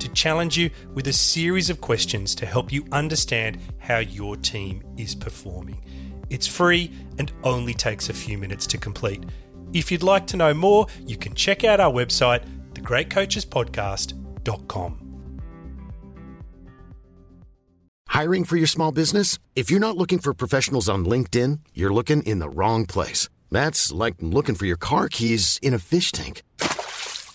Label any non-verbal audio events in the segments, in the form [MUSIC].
to challenge you with a series of questions to help you understand how your team is performing. It's free and only takes a few minutes to complete. If you'd like to know more, you can check out our website, thegreatcoachespodcast.com. Hiring for your small business? If you're not looking for professionals on LinkedIn, you're looking in the wrong place. That's like looking for your car keys in a fish tank.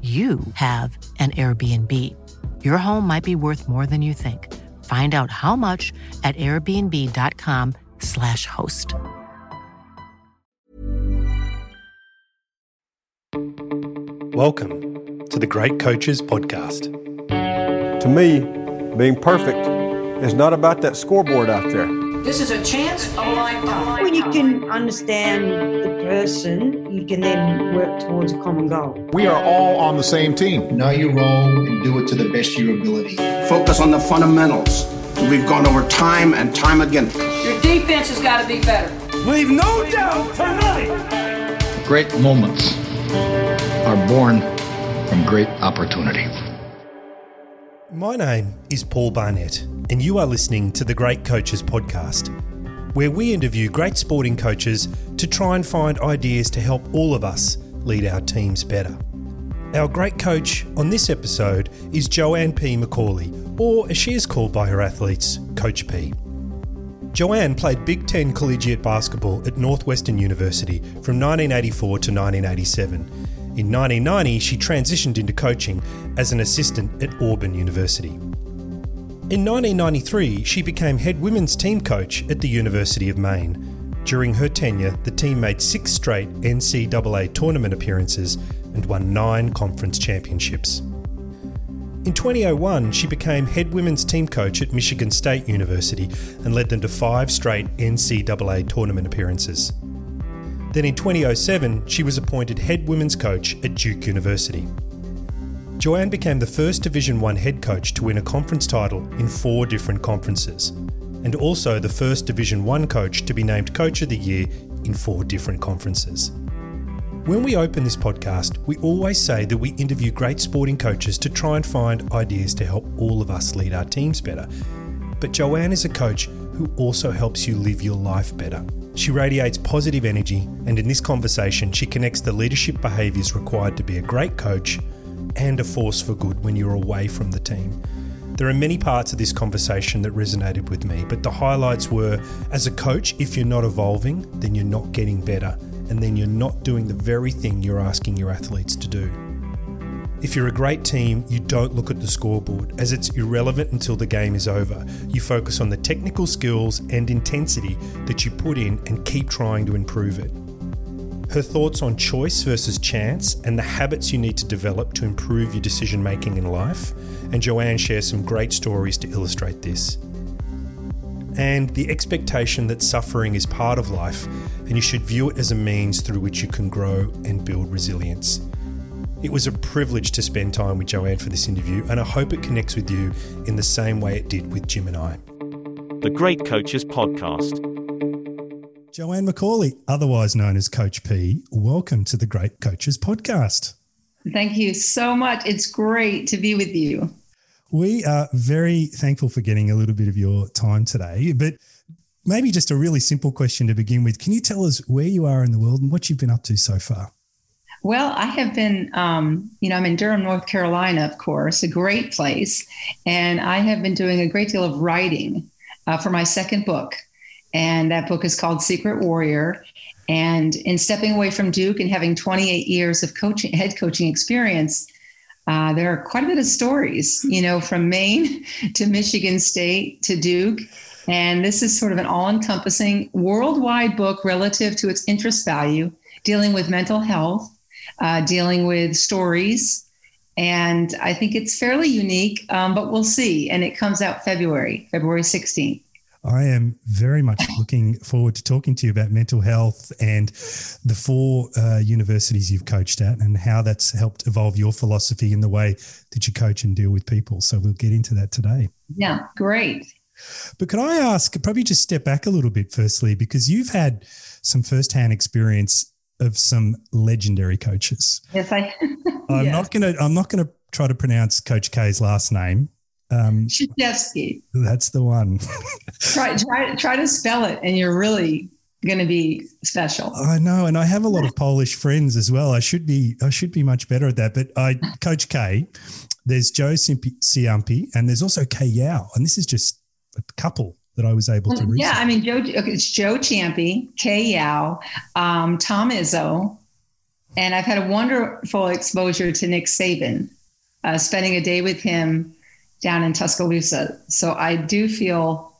you have an Airbnb. Your home might be worth more than you think. Find out how much at airbnb.com/slash host. Welcome to the Great Coaches Podcast. To me, being perfect is not about that scoreboard out there. This is a chance of a lifetime. When you can understand the person, you can then work towards a common goal. We are all on the same team. Know your role and do it to the best of your ability. Focus on the fundamentals. We've gone over time and time again. Your defense has got to be better. Leave no doubt tonight. Great moments are born from great opportunity. My name is Paul Barnett, and you are listening to the Great Coaches Podcast, where we interview great sporting coaches to try and find ideas to help all of us lead our teams better. Our great coach on this episode is Joanne P. McCallie, or as she is called by her athletes, Coach P. Joanne played Big Ten collegiate basketball at Northwestern University from 1984 to 1987 in 1990, she transitioned into coaching as an assistant at Auburn University. In 1993, she became head women's team coach at the University of Maine. During her tenure, the team made six straight NCAA tournament appearances and won nine conference championships. In 2001, she became head women's team coach at Michigan State University and led them to five straight NCAA tournament appearances. Then in 2007, she was appointed head women's coach at Duke University. Joanne became the first Division 1 head coach to win a conference title in four different conferences, and also the first Division 1 coach to be named Coach of the Year in four different conferences. When we open this podcast, we always say that we interview great sporting coaches to try and find ideas to help all of us lead our teams better. But Joanne is a coach who also helps you live your life better. She radiates positive energy, and in this conversation, she connects the leadership behaviours required to be a great coach and a force for good when you're away from the team. There are many parts of this conversation that resonated with me, but the highlights were as a coach, if you're not evolving, then you're not getting better, and then you're not doing the very thing you're asking your athletes to do. If you're a great team, you don't look at the scoreboard as it's irrelevant until the game is over. You focus on the technical skills and intensity that you put in and keep trying to improve it. Her thoughts on choice versus chance and the habits you need to develop to improve your decision making in life, and Joanne shares some great stories to illustrate this. And the expectation that suffering is part of life and you should view it as a means through which you can grow and build resilience. It was a privilege to spend time with Joanne for this interview, and I hope it connects with you in the same way it did with Jim and I. The Great Coaches Podcast. Joanne McCallie, otherwise known as Coach P, welcome to the Great Coaches Podcast. Thank you so much. It's great to be with you. We are very thankful for getting a little bit of your time today. But maybe just a really simple question to begin with. Can you tell us where you are in the world and what you've been up to so far? Well, I have been, um, you know, I'm in Durham, North Carolina, of course, a great place. And I have been doing a great deal of writing uh, for my second book. And that book is called Secret Warrior. And in stepping away from Duke and having 28 years of coaching, head coaching experience, uh, there are quite a bit of stories, you know, from Maine [LAUGHS] to Michigan State to Duke. And this is sort of an all encompassing worldwide book relative to its interest value, dealing with mental health, uh, dealing with stories. And I think it's fairly unique, um, but we'll see. And it comes out February, February 16th. I am very much looking forward to talking to you about mental health and the four uh, universities you've coached at and how that's helped evolve your philosophy in the way that you coach and deal with people. So we'll get into that today. Yeah, great. But could I ask, probably just step back a little bit firstly, because you've had some firsthand experience of some legendary coaches. Yes, I. [LAUGHS] I'm not gonna. I'm not gonna try to pronounce Coach K's last name. Um. That's the one. [LAUGHS] try, try, try to spell it, and you're really going to be special. I know, and I have a lot of Polish friends as well. I should be, I should be much better at that. But I, Coach K, there's Joe Ciampi, and there's also Kay Yow, and this is just a couple that I was able to. Research. Yeah, I mean, Joe, it's Joe Ciampi, Kay Yow, um, Tom Izzo, and I've had a wonderful exposure to Nick Saban, uh, spending a day with him down in Tuscaloosa. So I do feel,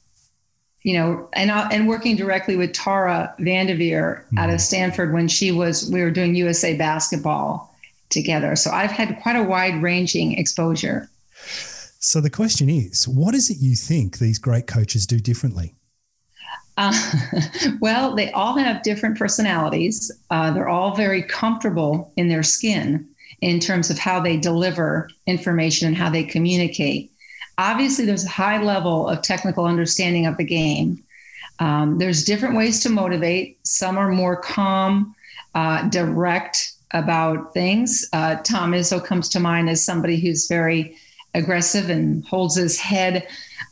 you know, and uh, and working directly with Tara Vanderveer mm-hmm. out of Stanford when she was, we were doing USA basketball together. So I've had quite a wide ranging exposure. So the question is, what is it you think these great coaches do differently? Uh, [LAUGHS] well, they all have different personalities. Uh, they're all very comfortable in their skin in terms of how they deliver information and how they communicate. Obviously, there's a high level of technical understanding of the game. Um, there's different ways to motivate. Some are more calm, uh, direct about things. Uh, Tom Izzo comes to mind as somebody who's very aggressive and holds his head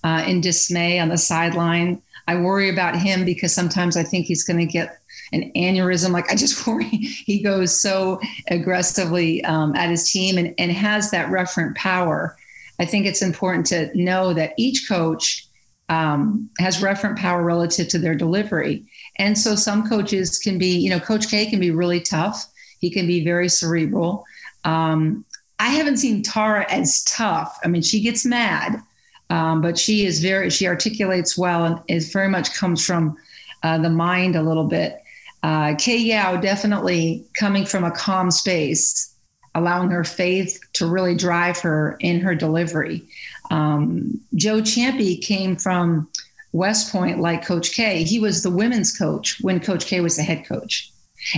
uh, in dismay on the sideline. I worry about him because sometimes I think he's going to get an aneurysm. Like I just [LAUGHS] worry he goes so aggressively um, at his team and, and has that referent power. I think it's important to know that each coach um, has referent power relative to their delivery. And so some coaches can be, you know, Coach K can be really tough. He can be very cerebral. Um, I haven't seen Tara as tough. I mean, she gets mad, um, but she is very, she articulates well and is very much comes from uh, the mind a little bit. Uh, Kay Yow definitely coming from a calm space, allowing her faith to really drive her in her delivery. Um, Joe Ciampi came from West Point like Coach K. He was the women's coach when Coach K was the head coach.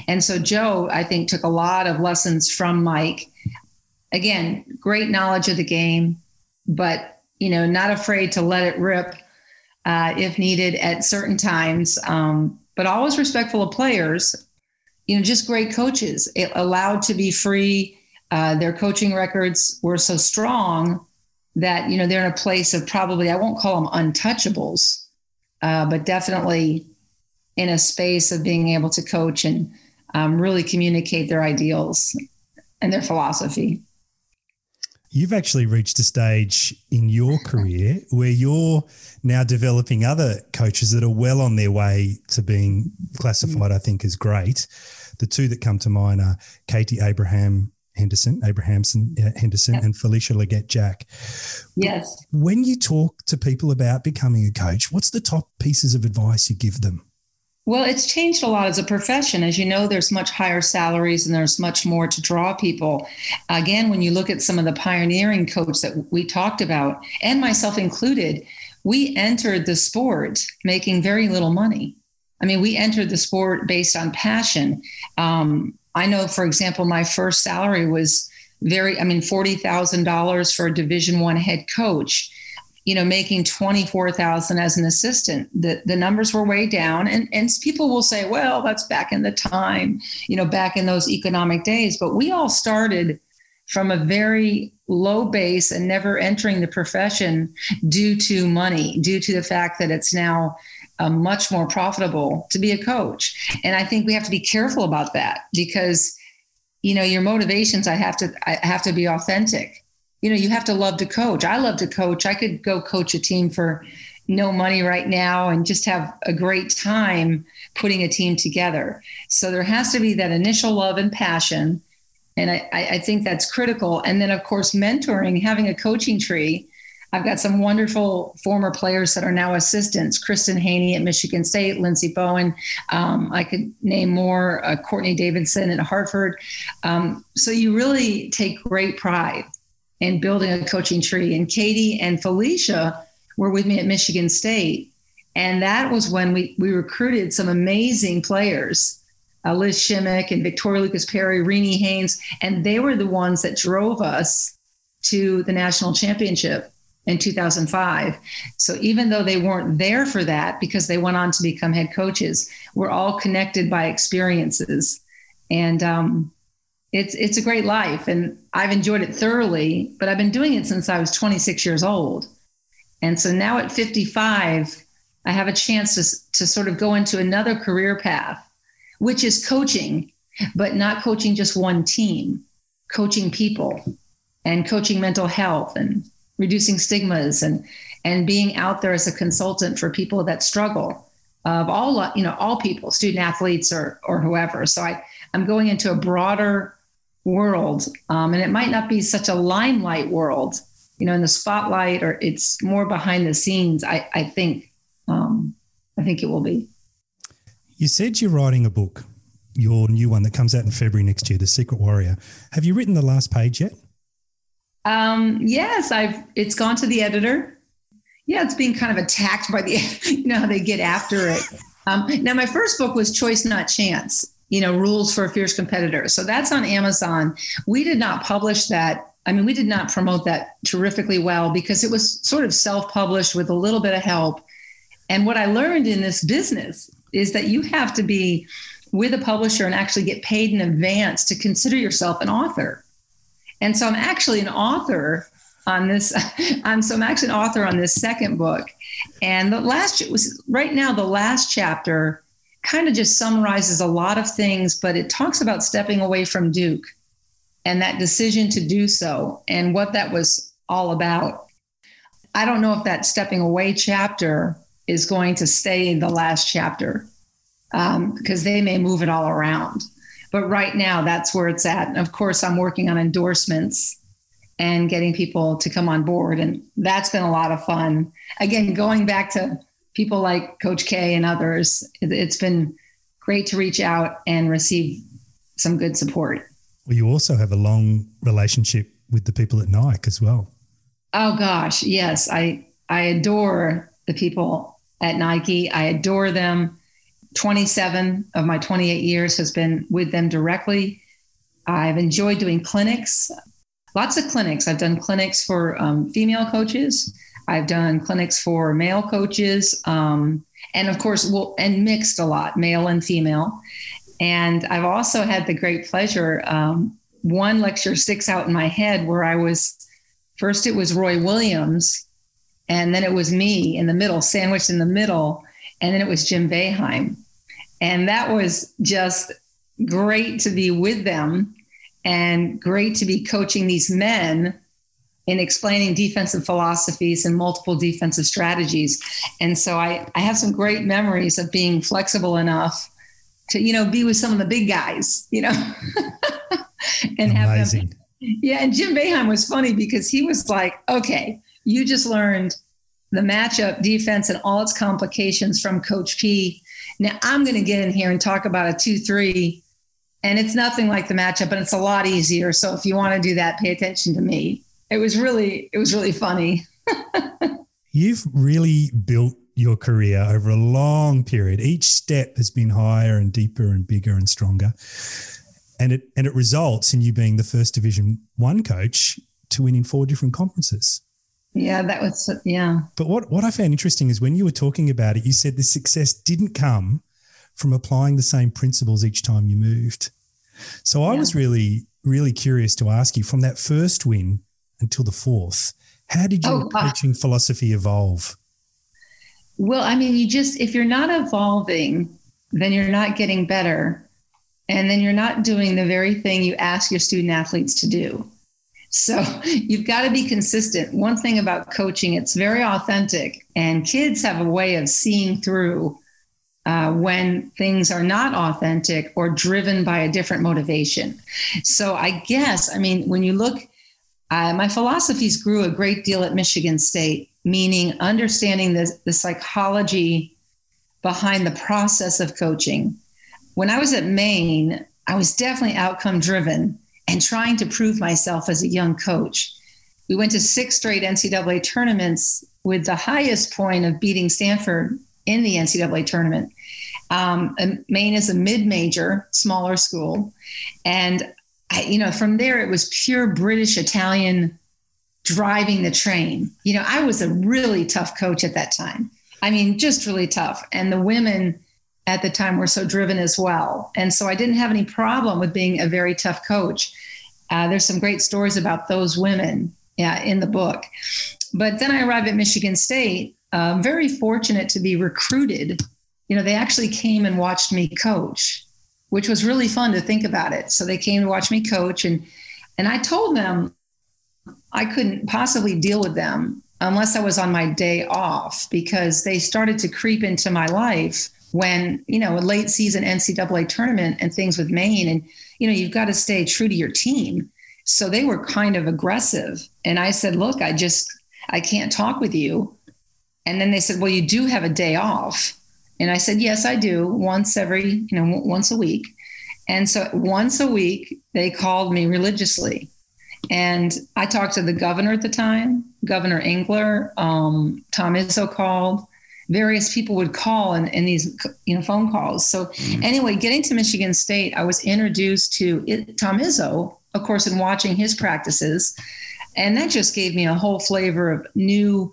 And so Joe, I think, took a lot of lessons from Mike. Again, great knowledge of the game, but you know, not afraid to let it rip uh, if needed at certain times. Um, but always respectful of players. You know, just great coaches. It allowed to be free. Uh, their coaching records were so strong that you know they're in a place of probably I won't call them untouchables, uh, but definitely in a space of being able to coach and um, really communicate their ideals and their philosophy. You've actually reached a stage in your career where you're now developing other coaches that are well on their way to being classified, I think, as great. The two that come to mind are Katie Abraham Henderson, Abrahamson uh, Henderson, and Felicia Legette-Jack. Yes. When you talk to people about becoming a coach, what's the top pieces of advice you give them? Well, it's changed a lot as a profession. As you know, there's much higher salaries and there's much more to draw people. Again, when you look at some of the pioneering coaches that we talked about, and myself included, we entered the sport making very little money. I mean, we entered the sport based on passion. Um, I know, for example, my first salary was very, I mean, $40,000 for a Division One head coach you know, making 24,000 as an assistant. The, the numbers were way down. And, and people will say, well, that's back in the time, you know, back in those economic days. But we all started from a very low base and never entering the profession due to money, due to the fact that it's now uh, much more profitable to be a coach. And I think we have to be careful about that because, you know, your motivations, I have to, I have to be authentic. You know, you have to love to coach. I love to coach. I could go coach a team for no money right now and just have a great time putting a team together. So there has to be that initial love and passion. And I, I think that's critical. And then, of course, mentoring, having a coaching tree. I've got some wonderful former players that are now assistants Kristin Haynie at Michigan State, Lindsay Bowen. Um, I could name more, uh, Courtney Davidson at Hartford. Um, so you really take great pride in building a coaching tree. And Katie and Felicia were with me at Michigan State. And that was when we, we recruited some amazing players, uh, Liz Shimek and Victoria Lucas-Perry, Renee Haynes, and they were the ones that drove us to the national championship in 2005. So even though they weren't there for that because they went on to become head coaches, we're all connected by experiences. And um, it's it's a great life and I've enjoyed it thoroughly, but I've been doing it since I was 26 years old. And so now at 55, I have a chance to, to sort of go into another career path, which is coaching, but not coaching just one team, coaching people and coaching mental health and reducing stigmas and, and being out there as a consultant for people that struggle of all, you know, all people, student athletes or, or whoever. So I, I'm going into a broader world. Um, and it might not be such a limelight world, you know in the spotlight or it's more behind the scenes i i think um i think it will be. You said you're writing a book your new one that comes out in february next year the secret warrior. Have you written the last page yet? Um yes i've it's gone to the editor. Yeah it's being kind of attacked by the [LAUGHS] you know how they get after it. Um, now my first book was choice not chance you know rules for fierce competitors. so that's on amazon we did not publish that I mean, we did not promote that terrifically well because it was sort of self published with a little bit of help. And what I learned in this business is that you have to be with a publisher and actually get paid in advance to consider yourself an author. And so I'm actually an author on this. [LAUGHS] I'm so I'm actually an author on this second book. And the last was right now the last chapter kind of just summarizes a lot of things, but it talks about stepping away from Duke and that decision to do so and what that was all about. I don't know if that stepping away chapter is going to stay in the last chapter because um, they may move it all around. But right now, that's where it's at. And of course, I'm working on endorsements and getting people to come on board. And that's been a lot of fun. Again, going back to people like Coach K and others, it's been great to reach out and receive some good support. Well, you also have a long relationship with the people at Nike as well. Oh gosh, yes. I I adore the people at Nike. I adore them. 27 of my 28 years has been with them directly. I've enjoyed doing clinics, lots of clinics. I've done clinics for um, female coaches. I've done clinics for male coaches, um, and of course, well, and mixed a lot, male and female. And I've also had the great pleasure. Um, one lecture sticks out in my head where I was first, it was Roy Williams, and then it was me in the middle, sandwiched in the middle, and then it was Jim Boeheim. And that was just great to be with them and great to be coaching these men in explaining defensive philosophies and multiple defensive strategies. And so I, I have some great memories of being flexible enough to you know be with some of the big guys you know [LAUGHS] and Amazing. have them yeah and jim Boeheim was funny because he was like okay you just learned the matchup defense and all its complications from coach p now i'm going to get in here and talk about a 2-3 and it's nothing like the matchup but it's a lot easier so if you want to do that pay attention to me it was really it was really funny you've really built your career over a long period. Each step has been higher and deeper and bigger and stronger. And it and it results in you being the first division one coach to win in four different conferences. Yeah, that was yeah. But what what I found interesting is when you were talking about it, you said the success didn't come from applying the same principles each time you moved. So I yeah. was really really curious to ask you from that first win until the fourth, how did your oh, coaching philosophy evolve? Well, I mean, you just, if you're not evolving, then you're not getting better. And then you're not doing the very thing you ask your student athletes to do. So [LAUGHS] you've got to be consistent. One thing about coaching, it's very authentic, and kids have a way of seeing through uh, when things are not authentic or driven by a different motivation. So I guess, I mean, when you look, uh, my philosophies grew a great deal at Michigan State, meaning understanding the, the psychology behind the process of coaching. When I was at Maine, I was definitely outcome driven and trying to prove myself as a young coach. We went to six straight NCAA tournaments with the highest point of beating Stanford in the NCAA tournament. Um, Maine is a mid-major, smaller school, and I, you know, from there it was pure British Italian driving the train. You know, I was a really tough coach at that time. I mean, just really tough, and the women at the time were so driven as well. And so I didn't have any problem with being a very tough coach. Uh, there's some great stories about those women yeah, in the book. But then I arrived at Michigan State, uh, very fortunate to be recruited. You know, they actually came and watched me coach, which was really fun to think about it. So they came to watch me coach, and and I told them I couldn't possibly deal with them unless I was on my day off because they started to creep into my life when you know a late season NCAA tournament and things with Maine, and you know you've got to stay true to your team. So they were kind of aggressive, and I said, "Look, I just I can't talk with you." And then they said, "Well, you do have a day off," and I said, "Yes, I do, once every you know once a week." And so once a week they called me religiously, and I talked to the governor at the time, Governor Engler. Um, Tom Izzo called various people would call in, in these you know phone calls. So mm. anyway, getting to Michigan State, I was introduced to it, Tom Izzo, of course, in watching his practices, and that just gave me a whole flavor of new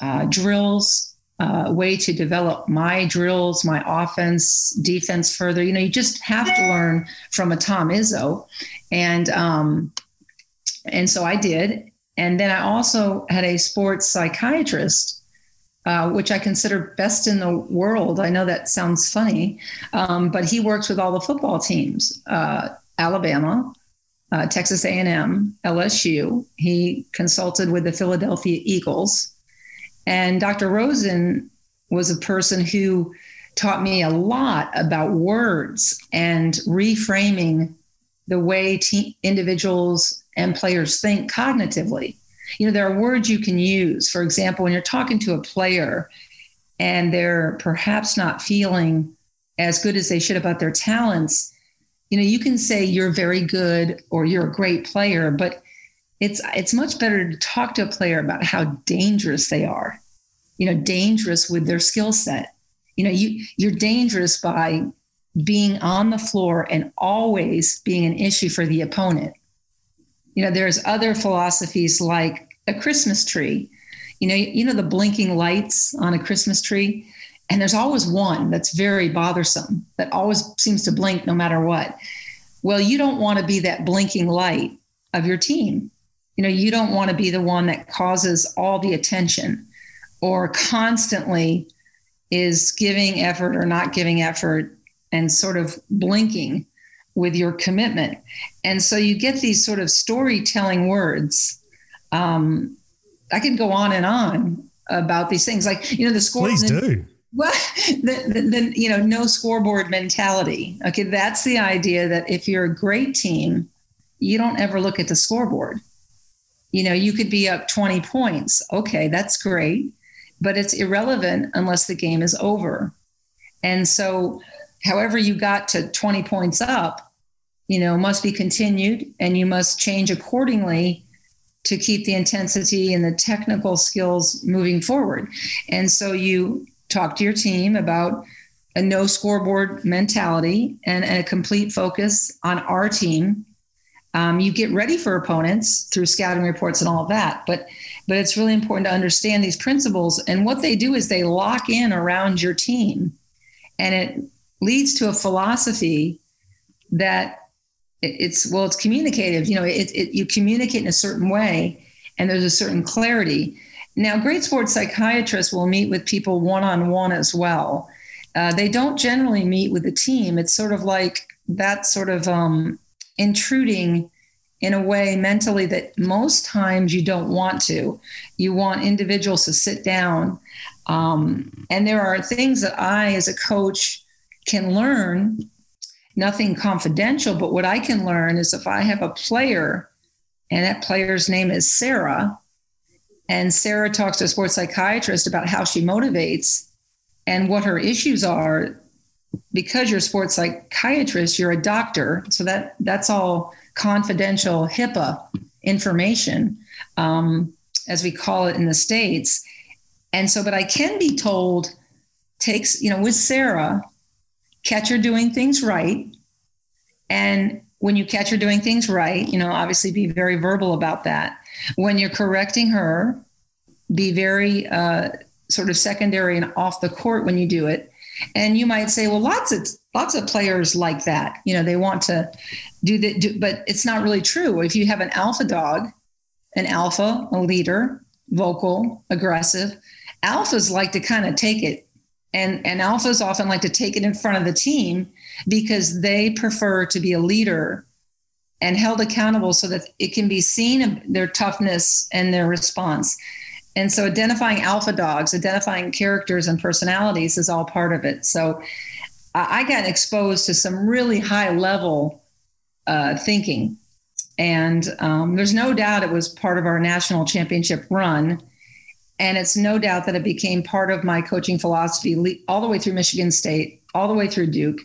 uh, drills. Uh, way to develop my drills, my offense, defense further. You know, you just have to learn from a Tom Izzo, and um, and so I did. And then I also had a sports psychiatrist uh, which I consider best in the world. I know that sounds funny, um, but he works with all the football teams: uh, Alabama, uh, Texas A&M, LSU. He consulted with the Philadelphia Eagles, and Dr. Rosen was a person who taught me a lot about words and reframing the way te- individuals and players think cognitively you know, there are words you can use. For example, when you're talking to a player and they're perhaps not feeling as good as they should about their talents, you know, you can say you're very good or you're a great player, but it's it's much better to talk to a player about how dangerous they are. You know, dangerous with their skill set. You know, you you're dangerous by being on the floor and always being an issue for the opponent you know there's other philosophies like a christmas tree you know you know the blinking lights on a christmas tree and there's always one that's very bothersome that always seems to blink no matter what well you don't want to be that blinking light of your team you know you don't want to be the one that causes all the attention or constantly is giving effort or not giving effort and sort of blinking with your commitment. And so you get these sort of storytelling words. Um, I can go on and on about these things, like you know the score. Please do. Well, the, the, the, you know no scoreboard mentality. Okay, that's the idea that if you're a great team, you don't ever look at the scoreboard. You know, you could be up 20 points. Okay, that's great, but it's irrelevant unless the game is over. And so, however you got to 20 points up, you know, must be continued and you must change accordingly to keep the intensity and the technical skills moving forward. And so you talk to your team about a no scoreboard mentality and, and a complete focus on our team. Um, you get ready for opponents through scouting reports and all of that, but but it's really important to understand these principles. And what they do is they lock in around your team, and it leads to a philosophy that it's well, it's communicative. You know, it, it you communicate in a certain way, and there's a certain clarity. Now, great sports psychiatrists will meet with people one on one as well. Uh, they don't generally meet with the team. It's sort of like that sort of um, intruding in a way mentally that most times you don't want to. You want individuals to sit down. Um, and there are things that I, as a coach, can learn, nothing confidential, but what I can learn is if I have a player and that player's name is Sarah, and Sarah talks to a sports psychiatrist about how she motivates and what her issues are. Because you're a sports psychiatrist, you're a doctor, so that that's all confidential HIPAA information, um, as we call it in the States. And so, but I can be told, takes, you know, with Sarah, catch her doing things right. And when you catch her doing things right, you know, obviously be very verbal about that. When you're correcting her, be very uh, sort of secondary and off the court when you do it. And you might say, well, lots of lots of players like that. You know, they want to do that, but it's not really true. If you have an alpha dog, an alpha, a leader, vocal, aggressive, alphas like to kind of take it. And, and alphas often like to take it in front of the team because they prefer to be a leader and held accountable so that it can be seen their toughness and their response. And so identifying alpha dogs, identifying characters and personalities is all part of it. So I got exposed to some really high level uh, thinking. And um, there's no doubt it was part of our national championship run. And it's no doubt that it became part of my coaching philosophy all the way through Michigan State, all the way through Duke.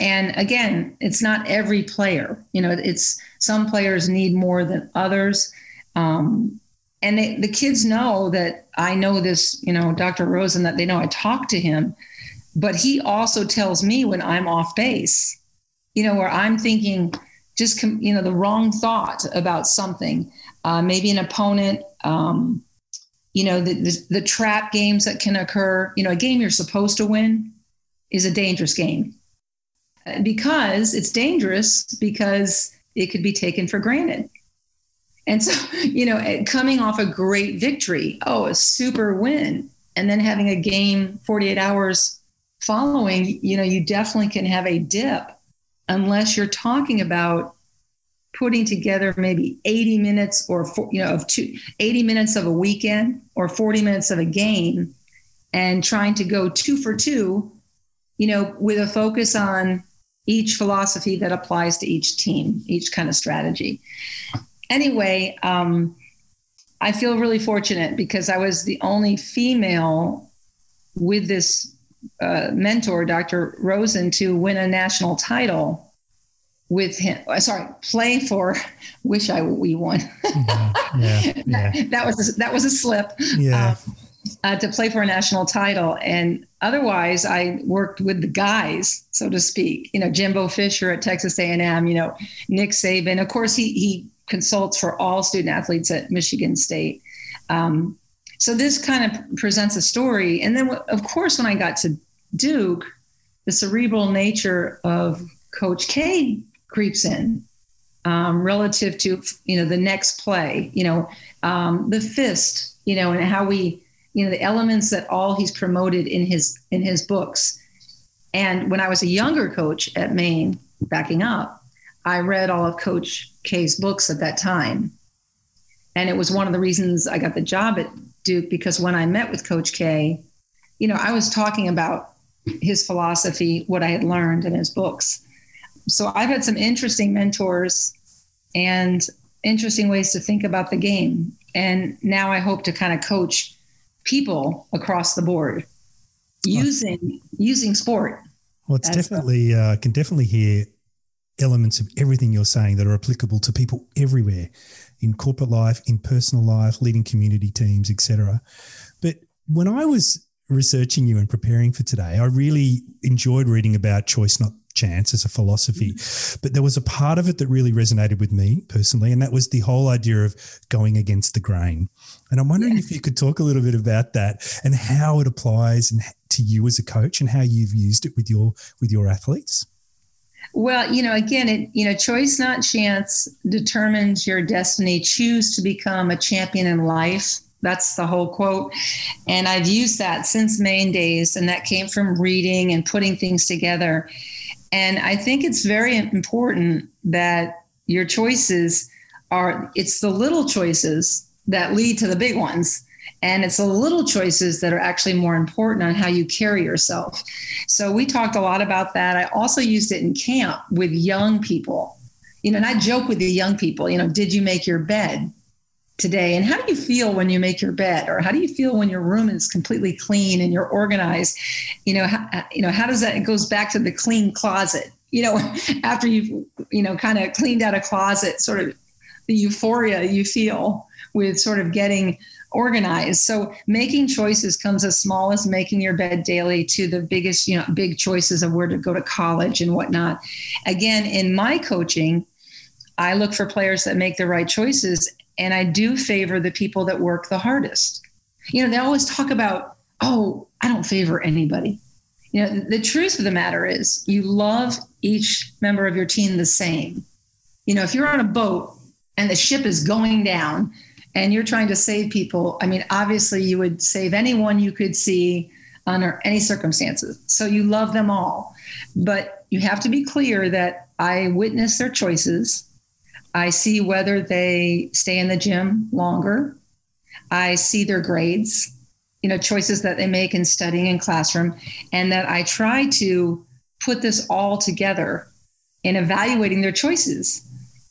And again, it's not every player. You know, it's some players need more than others. Um, and they, the kids know that I know this, you know, Dr. Rosen, that they know I talk to him, but he also tells me when I'm off base you know, where I'm thinking just, you know, the wrong thought about something, uh, maybe an opponent, um, you know, the, the, the trap games that can occur, you know, a game you're supposed to win is a dangerous game because it's dangerous because it could be taken for granted. And so, you know, eh, coming off a great victory, oh, a super win, and then having a game 48 hours following, you know, you definitely can have a dip unless you're talking about putting together maybe 80 minutes or you know of two 80 minutes of a weekend or 40 minutes of a game and trying to go two for two you know with a focus on each philosophy that applies to each team each kind of strategy anyway um, i feel really fortunate because i was the only female with this uh, mentor, Dr. Rosen, to win a national title with him. Uh, sorry, play for. [LAUGHS] Wish I we won. [LAUGHS] yeah, yeah, yeah. that, was a, that was a slip. Yeah. Um, uh, to play for a national title, and otherwise, I worked with the guys, so to speak. You know, Jimbo Fisher at Texas A&M. You know, Nick Saban. Of course, he he consults for all student athletes at Michigan State. Um, so this kind of presents a story. And then, of course, when I got to Duke, the cerebral nature of Coach K creeps in um, relative to you know the next play, you know um, the fist, you know, and how we you know the elements that all he's promoted in his in his books. And when I was a younger coach at Maine, backing up, I read all of Coach K's books at that time. And it was one of the reasons I got the job at Duke because when I met with Coach K, you know, I was talking about his philosophy, what I had learned in his books. So I've had some interesting mentors and interesting ways to think about the game. And now I hope to kind of coach people across the board using using sport. Well, it's definitely uh, can definitely hear elements of everything you're saying that are applicable to people everywhere in corporate life, in personal life, leading community teams, etc. But when I was researching you and preparing for today, I really enjoyed reading about choice, not chance as a philosophy. Mm. But there was a part of it that really resonated with me personally, and that was the whole idea of going against the grain. And I'm wondering yeah. if you could talk a little bit about that and how it applies and to you as a coach and how you've used it with your with your athletes. Well, you know, again, it you know, choice not chance determines your destiny. Choose to become a champion in life. That's the whole quote. And I've used that since Maine days, and that came from reading and putting things together. And I think it's very important that your choices are it's the little choices that lead to the big ones. And it's the little choices that are actually more important on how you carry yourself. So we talked a lot about that. I also used it in camp with young people. You know, and I joke with the young people, you know, did you make your bed today? And how do you feel when you make your bed? Or how do you feel when your room is completely clean and you're organized? You know, how, uh, you know, how does that, it goes back to the clean closet, you know, [LAUGHS] after you've, you know, kind of cleaned out a closet, sort of the euphoria you feel with sort of getting organized. So making choices comes as small as making your bed daily to the biggest, you know, big choices of where to go to college and whatnot. Again, in my coaching, I look for players that make the right choices and I do favor the people that work the hardest. You know, they always talk about, oh, I don't favor anybody. You know, the truth of the matter is you love each member of your team the same. You know, if you're on a boat and the ship is going down, and you're trying to save people, I mean, obviously you would save anyone you could see under any circumstances. So you love them all. But you have to be clear that I witness their choices. I see whether they stay in the gym longer. I see their grades, you know, choices that they make in studying in classroom, and that I try to put this all together in evaluating their choices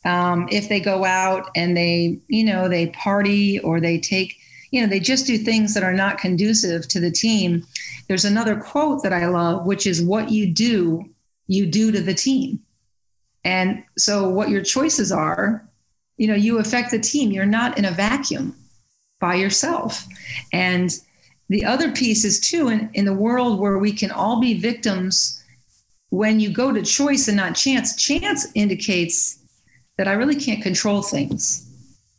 um, if they go out and they you know they party or they take you know they just do things that are not conducive to the team. There's another quote that i love which is what you do you do to the team. And so what your choices are you know you affect the team. You're not in a vacuum by yourself. And the other piece is too in, in the world where we can all be victims when you go to choice and not chance chance indicates that I really can't control things.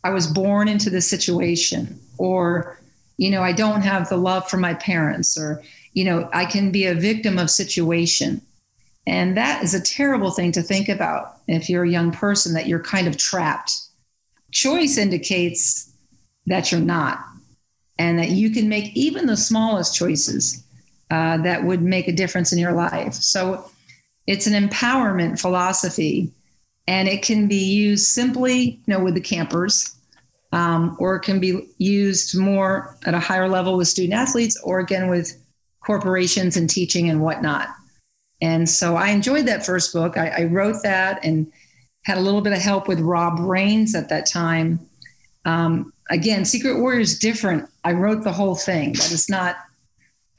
I was born into this situation, or, you know, I don't have the love for my parents, or, you know, I can be a victim of situation. And that is a terrible thing to think about if you're a young person that you're kind of trapped. Choice indicates that you're not, and that you can make even the smallest choices uh, that would make a difference in your life. So it's an empowerment philosophy and it can be used simply, you know, with the campers, um, or it can be used more at a higher level with student athletes, or again with corporations and teaching and whatnot. And so I enjoyed that first book. I, I wrote that and had a little bit of help with Rob Rains at that time. Um, again, Secret Warrior is different. I wrote the whole thing. That is not,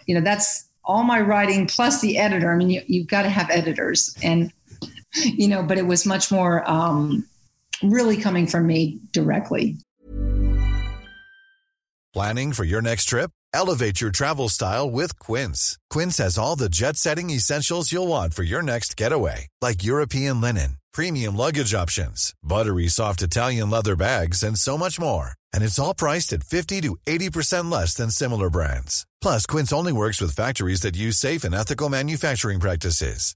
you know, that's all my writing plus the editor. I mean, you, you've got to have editors. And [LAUGHS] you know, but it was much more um, really coming from me directly. Planning for your next trip? Elevate your travel style with Quince. Quince has all the jet setting essentials you'll want for your next getaway, like European linen, premium luggage options, buttery soft Italian leather bags, and so much more. And it's all priced at 50 to 80% less than similar brands. Plus, Quince only works with factories that use safe and ethical manufacturing practices.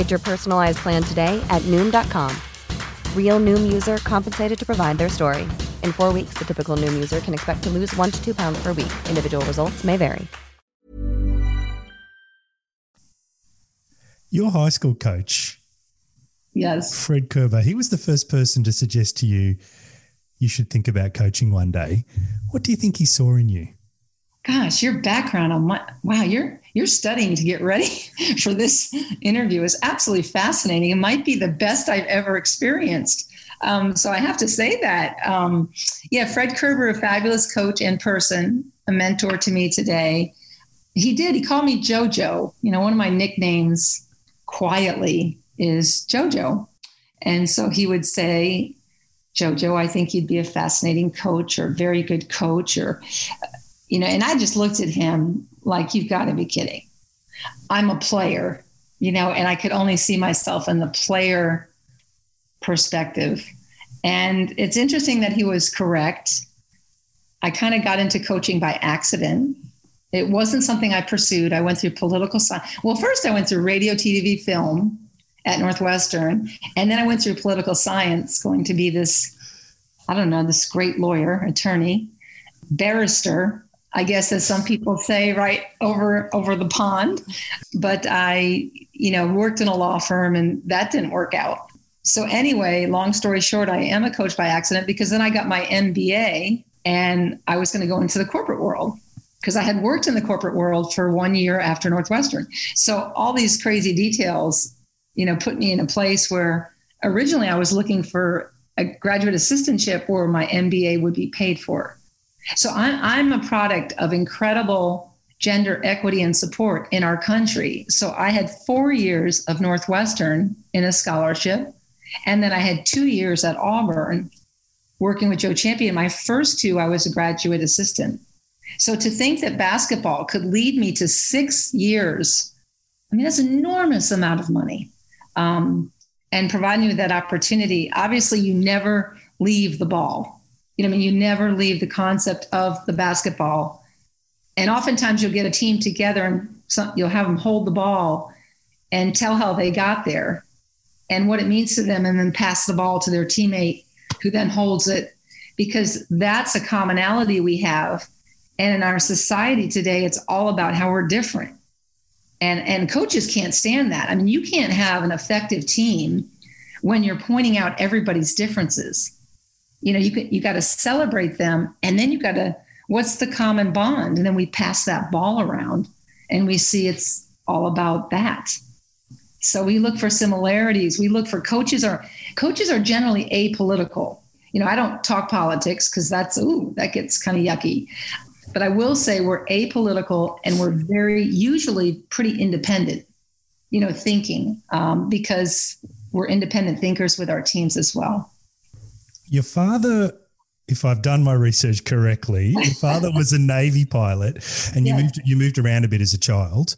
Get your personalized plan today at noom.com. Real noom user compensated to provide their story. In four weeks, the typical noom user can expect to lose one to two pounds per week. Individual results may vary. Your high school coach, yes, Fred Kerber, he was the first person to suggest to you you should think about coaching one day. What do you think he saw in you? Gosh, your background on my wow, you're you're studying to get ready [LAUGHS] for this interview is absolutely fascinating. It might be the best I've ever experienced. Um, so I have to say that. Um, yeah, Fred Kerber, a fabulous coach in person, a mentor to me today. He did. He called me JoJo. You know, one of my nicknames quietly is JoJo. And so he would say, Jojo, I think you'd be a fascinating coach or very good coach, or, you know, and I just looked at him like, you've got to be kidding. I'm a player, you know, and I could only see myself in the player perspective. And it's interesting that he was correct. I kind of got into coaching by accident. It wasn't something I pursued. I went through political science. Well, first I went through radio, TV, film at Northwestern, and then I went through political science, going to be this, I don't know, this great lawyer, attorney, barrister, I guess as some people say, right over over the pond. But I, you know, worked in a law firm and that didn't work out. So anyway, long story short, I am a coach by accident because then I got my MBA and I was going to go into the corporate world because I had worked in the corporate world for one year after Northwestern. So all these crazy details, you know, put me in a place where originally I was looking for a graduate assistantship where my MBA would be paid for. So I'm, I'm a product of incredible gender equity and support in our country. So I had four years of Northwestern in a scholarship. And then I had two years at Auburn working with Joe Ciampi. My first two, I was a graduate assistant. So to think that basketball could lead me to six years, I mean, that's an enormous amount of money. Um, and providing with that opportunity, obviously, you never leave the ball. You know, I mean, you never leave the concept of the basketball. And oftentimes, you'll get a team together and some, you'll have them hold the ball and tell how they got there and what it means to them, and then pass the ball to their teammate who then holds it because that's a commonality we have and in our society today, it's all about how we're different. And, and coaches can't stand that. I mean, you can't have an effective team when you're pointing out everybody's differences. You know, you you got to celebrate them, and then you got to what's the common bond, and then we pass that ball around, and we see it's all about that. So we look for similarities. We look for coaches are coaches are generally apolitical. You know, I don't talk politics because that's ooh that gets kind of yucky. But I will say we're apolitical and we're very usually pretty independent, you know, thinking um, because we're independent thinkers with our teams as well. Your father if I've done my research correctly, your father was a [LAUGHS] Navy pilot, and you moved you moved around a bit as a child.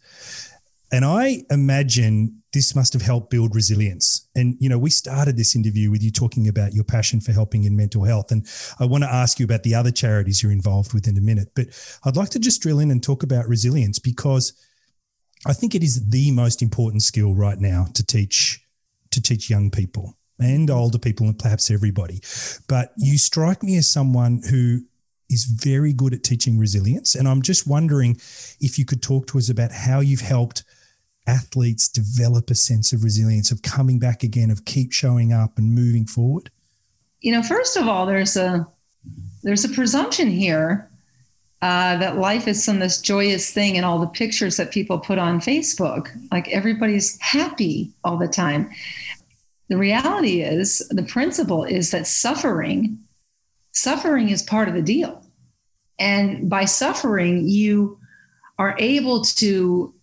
And I imagine this must have helped build resilience. And, you know, we started this interview with you talking about your passion for helping in mental health. And I want to ask you about the other charities you're involved with in a minute. But I'd like to just drill in and talk about resilience because I think it is the most important skill right now to teach to teach young people and older people and perhaps everybody. But you strike me as someone who is very good at teaching resilience. And I'm just wondering if you could talk to us about how you've helped – athletes develop a sense of resilience, of coming back again, of keep showing up and moving forward? You know, first of all, there's a there's a presumption here uh, that life is some this joyous thing and all the pictures that people put on Facebook. Like everybody's happy all the time. The reality is, the principle is that suffering, suffering is part of the deal. And by suffering, you are able to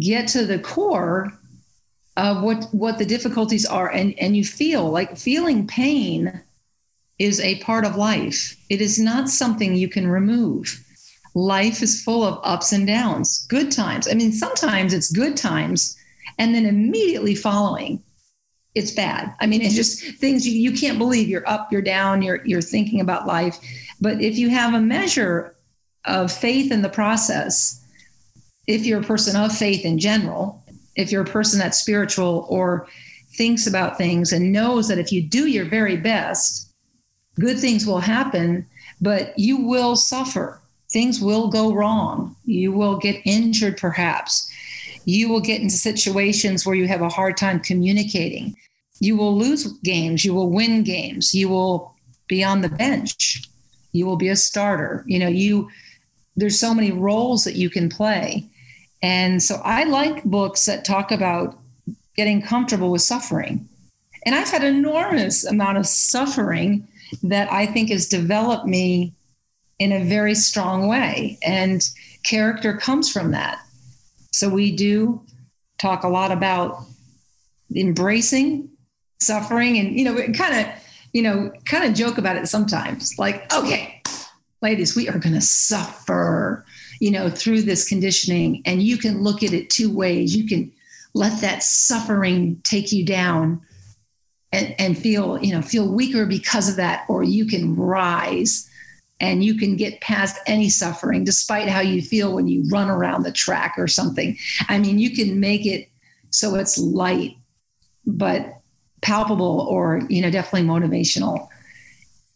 get to the core of what what the difficulties are. And and you feel like feeling pain is a part of life. It is not something you can remove. Life is full of ups and downs good times. I mean sometimes it's good times and then immediately following it's bad i mean it's just things you, you can't believe you're up you're down you're you're thinking about life but if you have a measure of faith in the process if you're a person of faith in general, if you're a person that's spiritual or thinks about things and knows that if you do your very best, good things will happen, but you will suffer. Things will go wrong. You will get injured, perhaps. You will get into situations where you have a hard time communicating. You will lose games. You will win games. You will be on the bench. You will be a starter. You know, you there's so many roles that you can play. And so I like books that talk about getting comfortable with suffering. And I've had enormous amount of suffering that I think has developed me in a very strong way. And character comes from that. So we do talk a lot about embracing suffering and you know kind of you know kind of joke about it sometimes. Like okay ladies we are going to suffer you know through this conditioning. And you can look at it two ways. You can let that suffering take you down and, and feel you know feel weaker because of that or you can rise and you can get past any suffering despite how you feel when you run around the track or something. I mean you can make it so it's light but palpable or you know definitely motivational.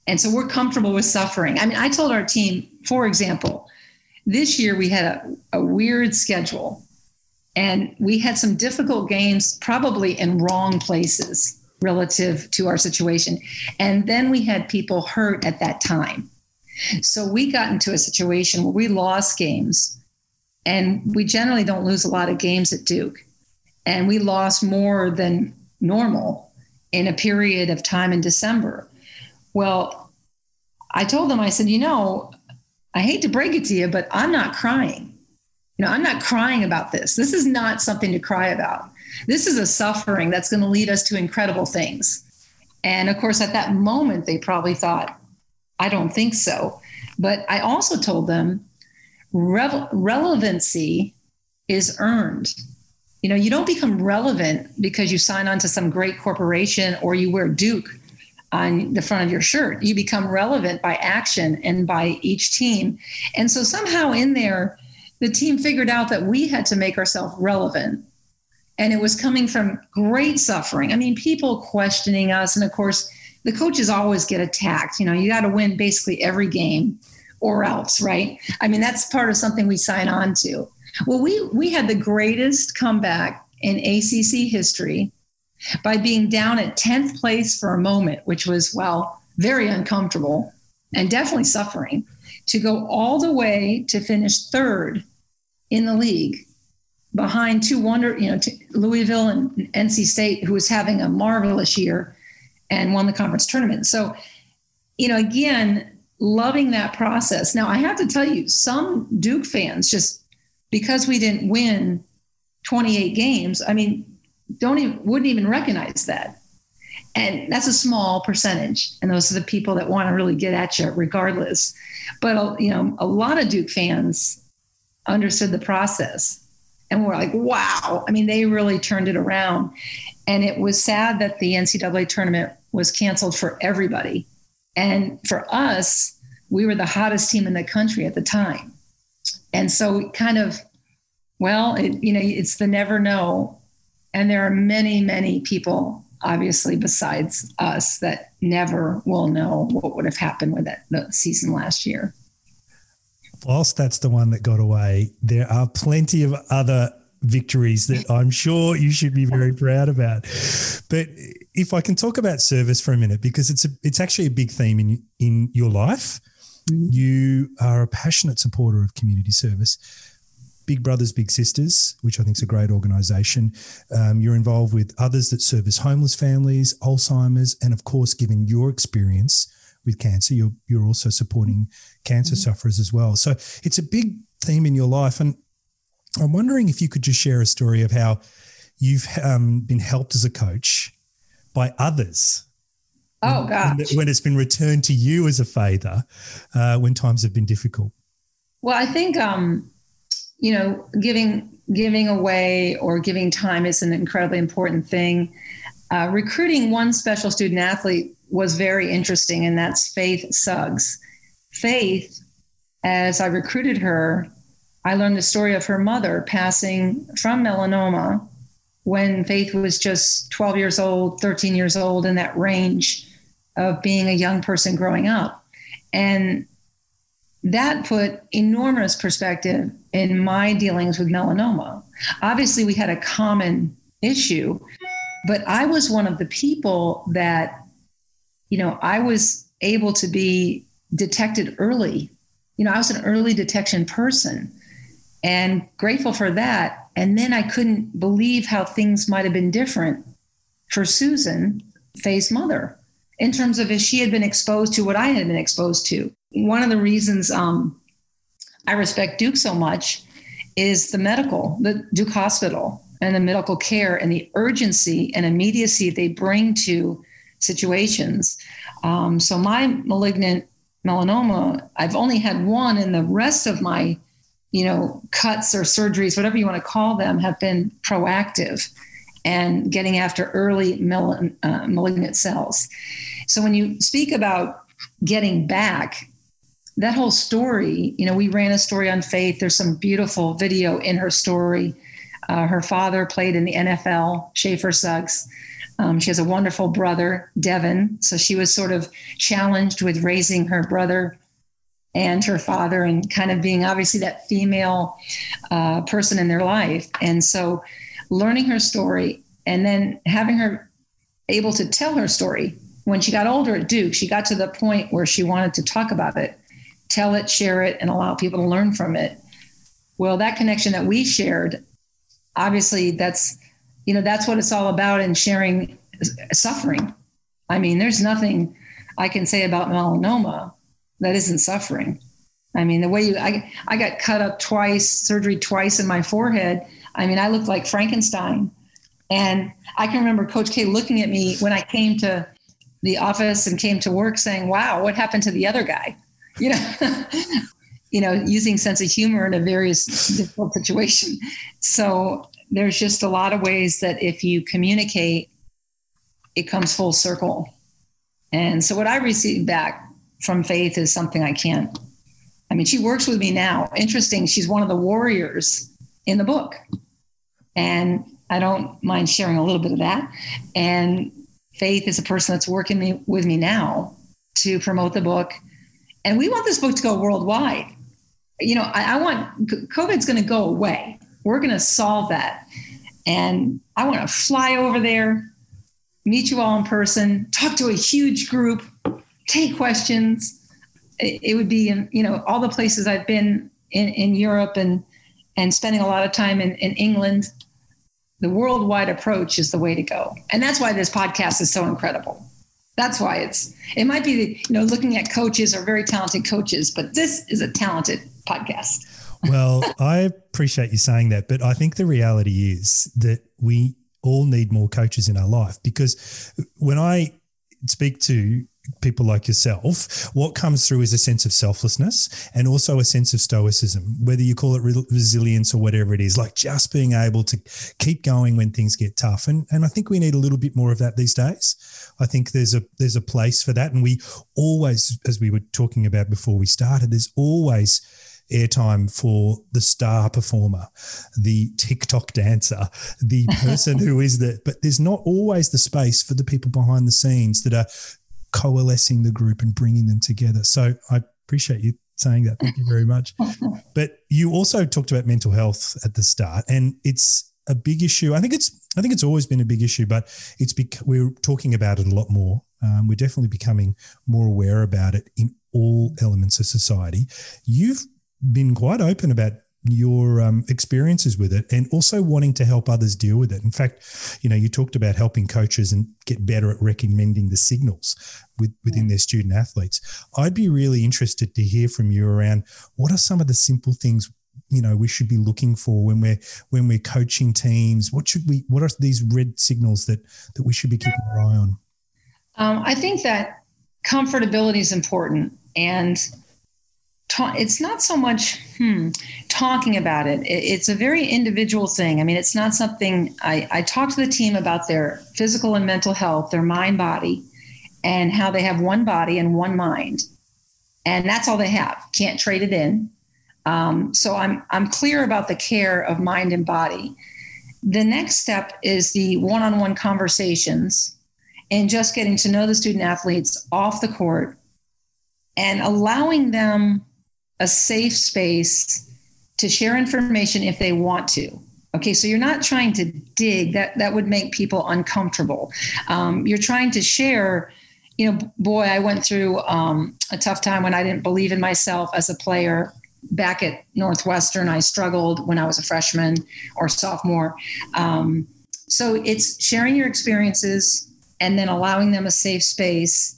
And so we're comfortable with suffering. I mean i told our team for example this year we had a, a weird schedule and we had some difficult games probably in wrong places relative to our situation. And then we had people hurt at that time so we got into a situation where we lost games and we generally don't lose a lot of games at duke and we lost more than normal in a period of time in December. Well, I told them, I said, you know, I hate to break it to you, but I'm not crying. You know, I'm not crying about this. This is not something to cry about. This is a suffering that's going to lead us to incredible things. And of course, at that moment, they probably thought, I don't think so. But I also told them re- relevancy is earned you know, you don't become relevant because you sign on to some great corporation or you wear Duke on the front of your shirt. You become relevant by action and by each team. And so somehow in there, the team figured out that we had to make ourselves relevant. And it was coming from great suffering. I mean, people questioning us. And of course, the coaches always get attacked. You know, you got to win basically every game or else, right? I mean, that's part of something we sign on to. Well, we we had the greatest comeback in ACC history by being down at 10th place for a moment, which was well, very uncomfortable and definitely suffering, to go all the way to finish third in the league behind two wonder, you know, Louisville and NC State, who was having a marvelous year and won the conference tournament. So, you know, again, loving that process. Now, I have to tell you, some Duke fans just because we didn't win 28 games, I mean, don't even wouldn't even recognize that. And that's a small percentage. And those are the people that want to really get at you regardless. But uh, you know, a lot of Duke fans understood the process and were like, wow. I mean, they really turned it around. And it was sad that the NCAA tournament was canceled for everybody. And for us, we were the hottest team in the country at the time. And so kind of well it, you know it's the never know. And there are many many people obviously besides us that never will know what would have happened with that the season last year. Whilst that's the one that got away there are plenty of other victories that i'm sure you should be very proud about but if i can talk about service for a minute because it's a, it's actually a big theme in in your life you are a passionate supporter of community service. Big Brothers Big Sisters, which I think is a great organisation. Um, you're involved with others that service homeless families, Alzheimer's, and of course, given your experience with cancer, you're, you're also supporting cancer mm-hmm. sufferers as well. So it's a big theme in your life. And I'm wondering if you could just share a story of how you've um, been helped as a coach by others Oh God! When it's been returned to you as a favor, uh, when times have been difficult. Well, I think um, you know, giving giving away or giving time is an incredibly important thing. Uh, recruiting one special student athlete was very interesting, and that's Faith Suggs. Faith, as I recruited her, I learned the story of her mother passing from melanoma when Faith was just 12 years old, 13 years old, in that range of being a young person growing up. And that put enormous perspective in my dealings with melanoma. Obviously, we had a common issue, but I was one of the people that, you know, I was able to be detected early. You know, I was an early detection person and grateful for that. And then I couldn't believe how things might have been different for Susan, Faye's mother, in terms of if she had been exposed to what I had been exposed to. One of the reasons um, I respect Duke so much is the medical, the Duke Hospital. and the medical care and the urgency and immediacy they bring to situations. Um, so my malignant melanoma, I've only had one, and the rest of my, you know, cuts or surgeries, whatever you want to call them, have been proactive and getting after early uh, malignant cells. So when you speak about getting back, that whole story, you know, we ran a story on Faith. There's some beautiful video in her story. Uh, her father played in the NFL, Shafer Suggs. Um, she has a wonderful brother, Devin. So she was sort of challenged with raising her brother and her father and kind of being obviously that female uh, person in their life. And so learning her story and then having her able to tell her story when she got older at Duke, she got to the point where she wanted to talk about it, tell it, share it, and allow people to learn from it. Well, that connection that we shared, obviously, that's you know that's what it's all about in sharing suffering. I mean, there's nothing I can say about melanoma that isn't suffering. I mean, the way you I I got cut up twice, surgery twice in my forehead. I mean, I looked like Frankenstein. And I can remember Coach K looking at me when I came to the office and came to work saying, Wow, what happened to the other guy? [LAUGHS] You know, you know, using sense of humor in a very difficult situation. So there's just a lot of ways that if you communicate, it comes full circle. And so what I received back from Faith is something I can't. I mean, she works with me now. Interesting, she's one of the warriors in the book. And I don't mind sharing a little bit of that. And Faith is a person that's working me, with me now to promote the book. And we want this book to go worldwide. You know, I, I want COVID's going to go away. We're going to solve that. And I want to fly over there, meet you all in person, talk to a huge group, take questions. It, would be in, you know, all the places I've been in, in Europe and and spending a lot of time in, in England the worldwide approach is the way to go. And that's why this podcast is so incredible. That's why it's, it might be, the, you know, looking at coaches or very talented coaches, but this is a talented podcast. well, [LAUGHS] I appreciate you saying that, but I think the reality is that we all need more coaches in our life because when I speak to people like yourself, what comes through is a sense of selflessness and also a sense of stoicism, whether you call it re- resilience or whatever it is, like just being able to keep going when things get tough. And, and I think we need a little bit more of that these days. I think there's a there's a place for that. And we always, as we were talking about before we started, there's always airtime for the star performer, the TikTok dancer, the [LAUGHS] person who is the, but there's not always the space for the people behind the scenes that are coalescing the group and bringing them together. So I appreciate you saying that. Thank you very much. [LAUGHS] but you also talked about mental health at the start, and it's a big issue. I think it's I think it's always been a big issue, but it's bec- we're talking about it a lot more. Um, we're definitely becoming more aware about it in all elements of society. You've been quite open about your um, experiences with it and also wanting to help others deal with it. In fact, you know, you talked about helping coaches and get better at recommending the signals with, within their student athletes. I'd be really interested to hear from you around what are some of the simple things you know we should be looking for when we're when we're coaching teams what should we what are these red signals that that we should be keeping our eye on um, i think that comfortability is important and ta- it's not so much hmm, talking about it. it. It's a very individual thing. I mean, it's not something I, I talk to the team about their physical and mental health, their mind body, and how they have one body and one mind. And that's all they have. Can't trade it in. Um, so I'm, I'm clear about the care of mind and body. The next step is the one on one conversations and just getting to know the student athletes off the court and allowing them a safe space to share information if they want to. Okay, so you're not trying to dig that that would make people uncomfortable. Um, you're trying to share. You know, boy, I went through um, a tough time when I didn't believe in myself as a player. Back at Northwestern, I struggled when I was a freshman or sophomore. Um, so it's sharing your experiences and then allowing them a safe space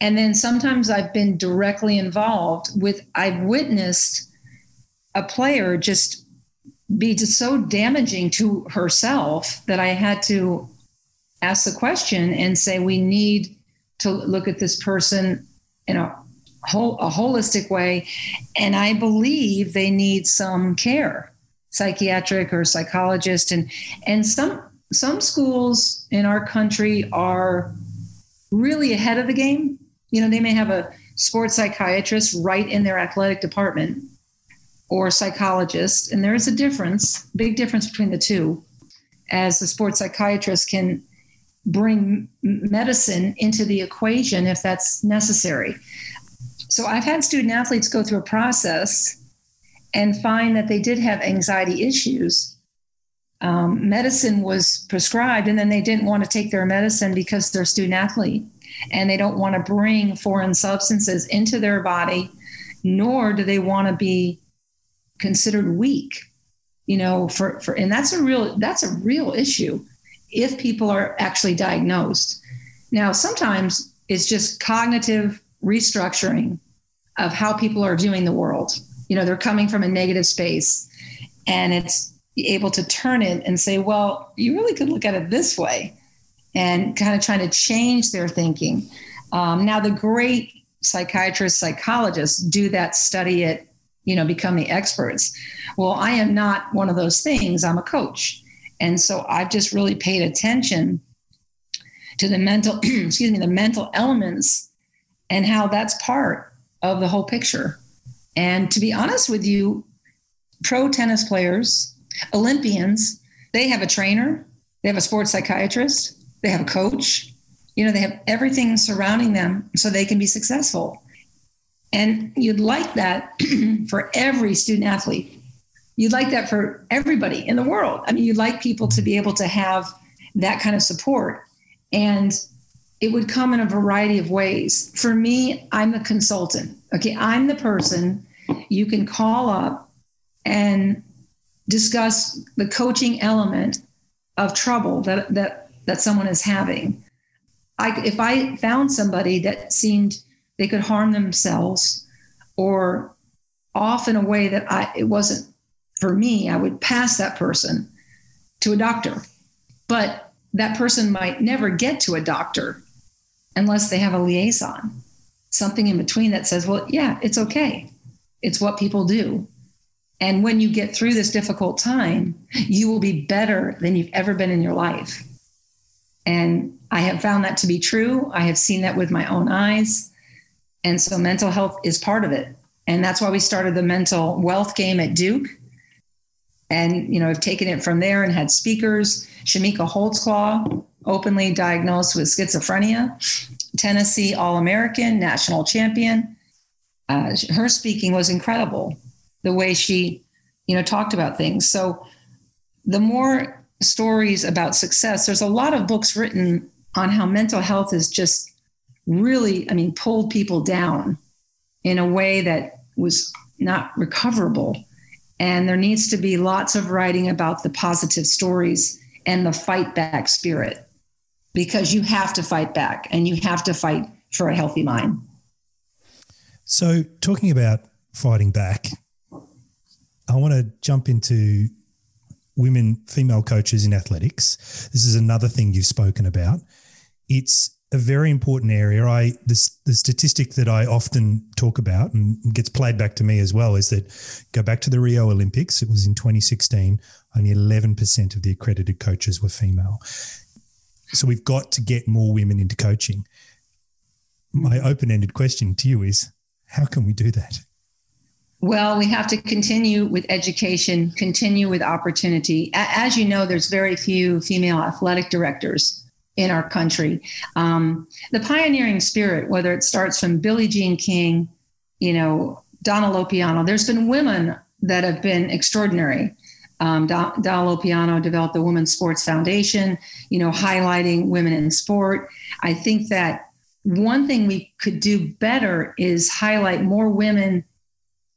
and then sometimes I've been directly involved with, I've witnessed a player just be just so damaging to herself that I had to ask the question and say we need to look at this person in a whole a holistic way. And i believe they need some care psychiatric or psychologist. And and some some schools in our country are really ahead of the game you know they may have a sports psychiatrist right in their athletic department or psychologist and there is a difference big difference between the two as the sports psychiatrist can bring medicine into the equation if that's necessary. So i've had student athletes go through a process and find that they did have anxiety issues. Um, medicine was prescribed and then they didn't want to take their medicine because they're a student athlete and they don't want to bring foreign substances into their body nor do they want to be considered weak you know for, for and that's a real that's a real issue if people are actually diagnosed. Now sometimes it's just cognitive restructuring of how people are viewing the world. You know they're coming from a negative space and it's able to turn it and say well you really could look at it this way and kind of trying to change their thinking. Um, now the great psychiatrists psychologists do that study it you know become the experts. Well i am not one of those things. I'm a coach. And so i've just really paid attention to the mental [CLEARS THROAT] excuse me the mental elements and how that's part of the whole picture. And to be honest with you pro tennis players olympians they have a trainer they have a sports psychiatrist they have a coach you know they have everything surrounding them so they can be successful and you'd like that [CLEARS THROAT] for every student athlete. You'd like that for everybody in the world. I mean, you'd like people to be able to have that kind of support. And it would come in a variety of ways. For me, I'm the consultant. Okay. I'm the person you can call up and discuss the coaching element of trouble that, that, that someone is having. I, if I found somebody that seemed they could harm themselves or off in a way that I, it wasn't for me, I would pass that person to a doctor. But that person might never get to a doctor unless they have a liaison, something in between that says, well, yeah, it's okay. It's what people do. And when you get through this difficult time, you will be better than you've ever been in your life. And I have found that to be true. I have seen that with my own eyes. And so mental health is part of it. And that's why we started the mental wealth game at Duke. And, you know, I've taken it from there and had speakers. Chamique Holdsclaw, openly diagnosed with schizophrenia, Tennessee All American, national champion. Uh, her speaking was incredible, the way she, you know, talked about things. So the more stories about success, there's a lot of books written on how mental health is just really, I mean, pulled people down in a way that was not recoverable. And there needs to be lots of writing about the positive stories and the fight back spirit because you have to fight back and you have to fight for a healthy mind. So, talking about fighting back, I want to jump into women, female coaches in athletics. This is another thing you've spoken about. It's a very important area. I the, the statistic that I often talk about and gets played back to me as well is that go back to the Rio Olympics. It was in 2016. Only 11% of the accredited coaches were female. So we've got to get more women into coaching. My open-ended question to you is, how can we do that? Well, we have to continue with education, continue with opportunity. As you know, there's very few female athletic directors in our country. Um, the pioneering spirit, whether it starts from Billie Jean King, you know, Donna Lopiano, there's been women that have been extraordinary. Um, Donna Lopiano developed the Women's Sports Foundation, you know, highlighting women in sport. I think that one thing we could do better is highlight more women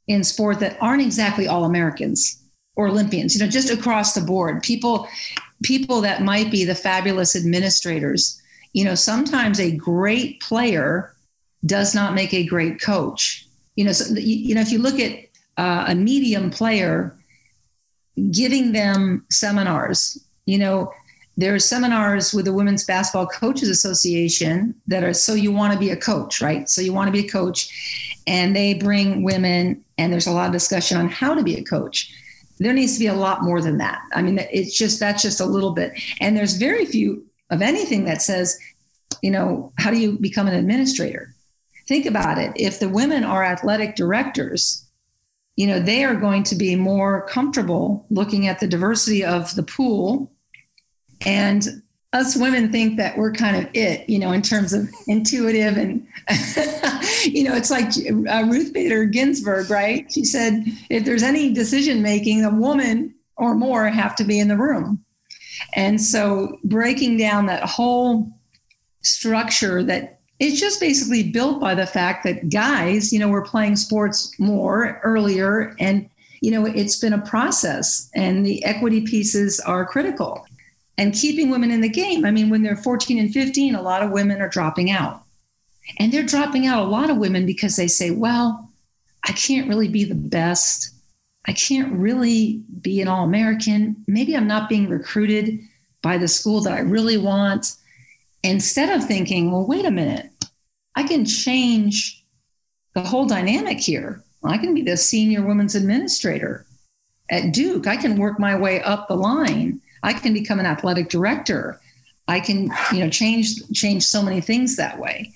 in sport that aren't exactly all Americans or Olympians, you know, just across the board. People people that might be the fabulous administrators. You know, sometimes a great player does not make a great coach. You know, so, you know, if you look at uh, a medium player, giving them seminars. You know, there are seminars with the Women's Basketball Coaches Association that are so you want to be a coach, right? So you want to be a coach, and they bring women, and there's a lot of discussion on how to be a coach. There needs to be a lot more than that. I mean, it's just that's just a little bit, and there's very few of anything that says, you know, how do you become an administrator? Think about it. If the women are athletic directors, you know, they are going to be more comfortable looking at the diversity of the pool. And us women think that we're kind of it, you know, in terms of intuitive and, [LAUGHS] you know, it's like uh, Ruth Bader Ginsburg, right? She said, if there's any decision making, a woman or more have to be in the room. And so breaking down that whole structure that it's just basically built by the fact that guys, you know, were playing sports more earlier and you know, it's been a process and the equity pieces are critical. And keeping women in the game. I mean, when they're 14 and 15, a lot of women are dropping out. And they're dropping out a lot of women because they say, well, I can't really be the best. I can't really be an All American. Maybe I'm not being recruited by the school that I really want instead of thinking, well, wait a minute, I can change the whole dynamic here. I can be the senior women's administrator at Duke. I can work my way up the line. I can become an athletic director. I can, you know, change change so many things that way.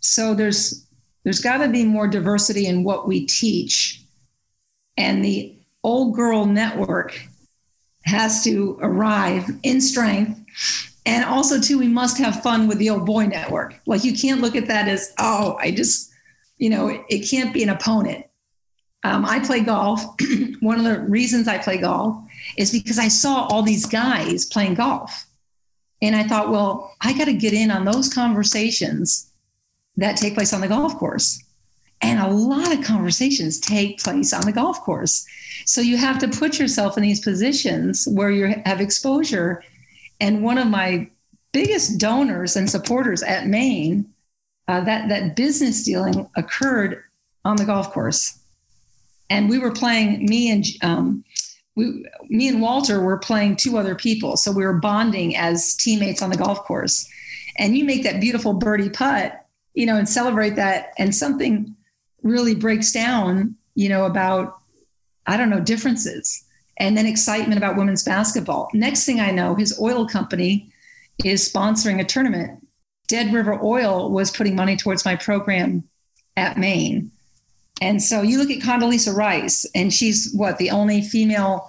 So there's there's got to be more diversity in what we teach. And the old girl network has to arrive in strength and also too we must have fun with the old boy network like you can't look at that as oh i just you know it, it can't be an opponent um, i play golf [CLEARS THROAT] one of the reasons i play golf is because i saw all these guys playing golf. And i thought well i got to get in on those conversations that take place on the golf course. And a lot of conversations take place on the golf course. So you have to put yourself in these positions where you have exposure. And one of my biggest donors and supporters at Maine, uh, that that business dealing occurred on the golf course, and we were playing. Me and um, we, me and Walter were playing two other people, so we were bonding as teammates on the golf course. And you make that beautiful birdie putt, you know, and celebrate that, and something really breaks down, you know, about I don't know differences and then excitement about women's basketball. Next thing I know, his oil company is sponsoring a tournament. Dead River Oil was putting money towards my program at Maine. And so you look at Condoleezza Rice, and she's what, the only female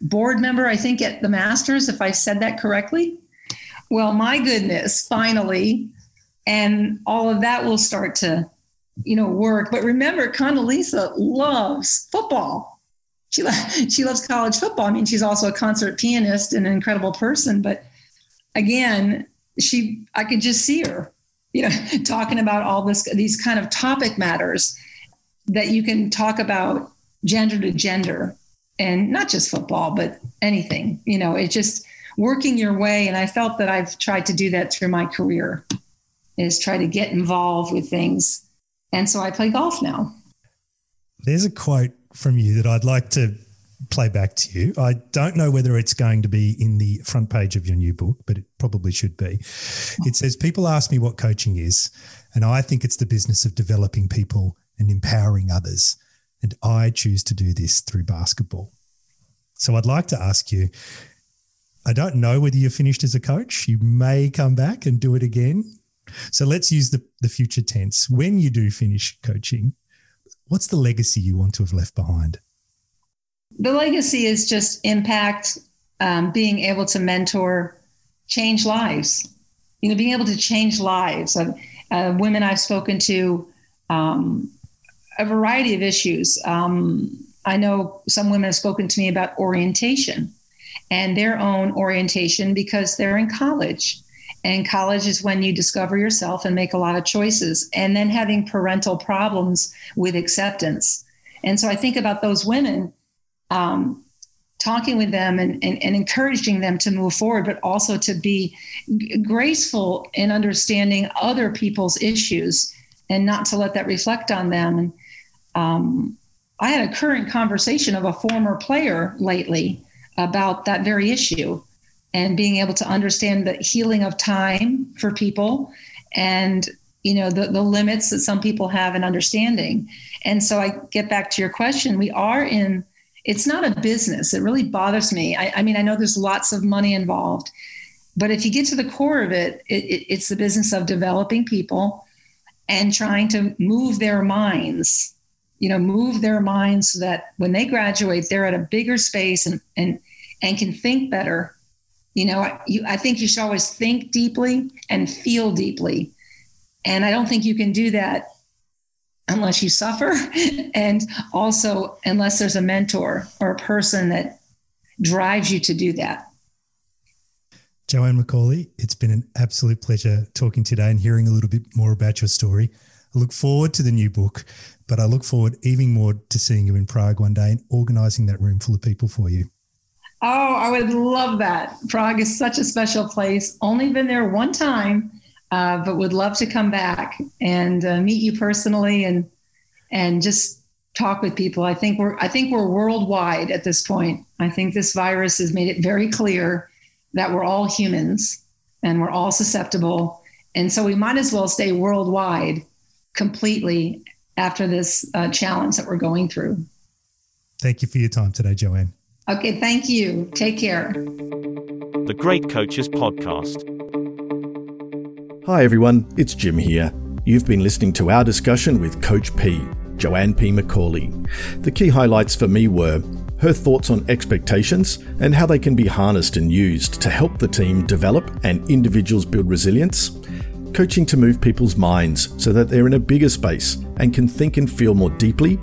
board member, I think, at the Masters, if I said that correctly. Well, my goodness, finally. And all of that will start to, you know, work. But remember, Condoleezza loves football she [LAUGHS] she loves college football. I mean, she's also a concert pianist and an incredible person. But again, she I could just see her, you know, [LAUGHS] talking about all this these kind of topic matters that you can talk about gender to gender and not just football, but anything. You know, it's just working your way. And I felt that I've tried to do that through my career is try to get involved with things. And so I play golf now. There's a quote from you that I'd like to play back to you. I don't know whether it's going to be in the front page of your new book, but it probably should be. It says, People ask me what coaching is, and I think it's the business of developing people and empowering others. And I choose to do this through basketball. So I'd like to ask you I don't know whether you're finished as a coach. You may come back and do it again. So let's use the, the future tense. When you do finish coaching, What's the legacy you want to have left behind? The legacy is just impact, um, being able to mentor, change lives. You know, being able to change lives of uh, women I've spoken to, um, a variety of issues. Um, I know some women have spoken to me about orientation and their own orientation because they're in college and college is when you discover yourself and make a lot of choices. And then having parental problems with acceptance. And so I think about those women, um, talking with them and, and, and, encouraging them to move forward, but also to be graceful in understanding other people's issues and not to let that reflect on them. And um, I had a current conversation of a former player lately about that very issue and being able to understand the healing of time for people and you know the, the limits that some people have in understanding. And so i get back to your question. We are in it's not a business. It really bothers me. I, I mean i know there's lots of money involved but if you get to the core of it, it, it it's the business of developing people and trying to move their minds you know move their minds so that when they graduate they're at a bigger space and and and can think better. You know you, i think you should always think deeply and feel deeply. And i don't think you can do that unless you suffer [LAUGHS] and also unless there's a mentor or a person that drives you to do that. Joanne McCallie, it's been an absolute pleasure talking today and hearing a little bit more about your story. I look forward to the new book, but I look forward even more to seeing you in Prague one day and organizing that room full of people for you. Oh, I would love that. Prague is such a special place. Only been there one time, uh, but would love to come back and uh, meet you personally and and just talk with people. I think we're I think we're worldwide at this point. I think this virus has made it very clear that we're all humans and we're all susceptible. And so we might as well stay worldwide completely after this uh, challenge that we're going through. Thank you for your time today, Joanne. Okay, thank you. Take care. The Great Coaches Podcast. Hi, everyone. It's Jim here. You've been listening to our discussion with Coach P, Joanne P. McCallie. The key highlights for me were her thoughts on expectations and how they can be harnessed and used to help the team develop and individuals build resilience, coaching to move people's minds so that they're in a bigger space and can think and feel more deeply,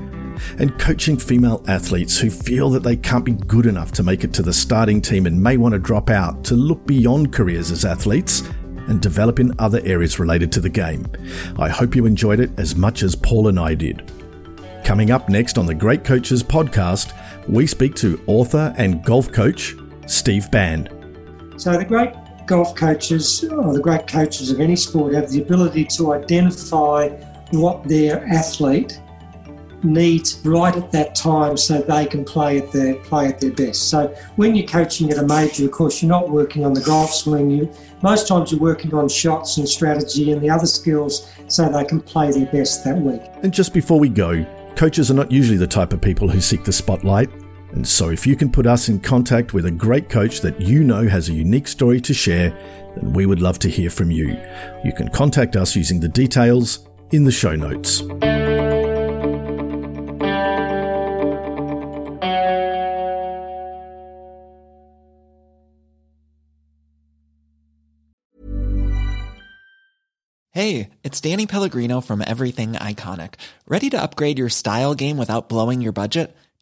and coaching female athletes who feel that they can't be good enough to make it to the starting team and may want to drop out to look beyond careers as athletes and develop in other areas related to the game. I hope you enjoyed it as much as Paul and I did. Coming up next on the Great Coaches podcast, we speak to author and golf coach Steve Bann. So, the great golf coaches, or the great coaches of any sport, have the ability to identify what their athlete needs right at that time so they can play at their play at their best. So when you're coaching at a major, of course, you're not working on the golf swing. You most times you're working on shots and strategy and the other skills so they can play their best that week. And just before we go, Coaches are not usually the type of people who seek the spotlight, and so if you can put us in contact with a great coach that you know has a unique story to share, then we would love to hear from you. You can contact us using the details in the show notes. Hey, it's Danny Pellegrino from Everything Iconic. Ready to upgrade your style game without blowing your budget?